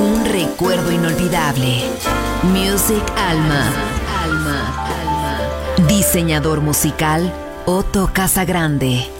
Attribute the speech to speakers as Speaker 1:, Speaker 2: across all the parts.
Speaker 1: un recuerdo inolvidable. Music Alma. Alma. Alma. Diseñador musical Otto Casagrande.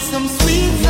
Speaker 2: some sweet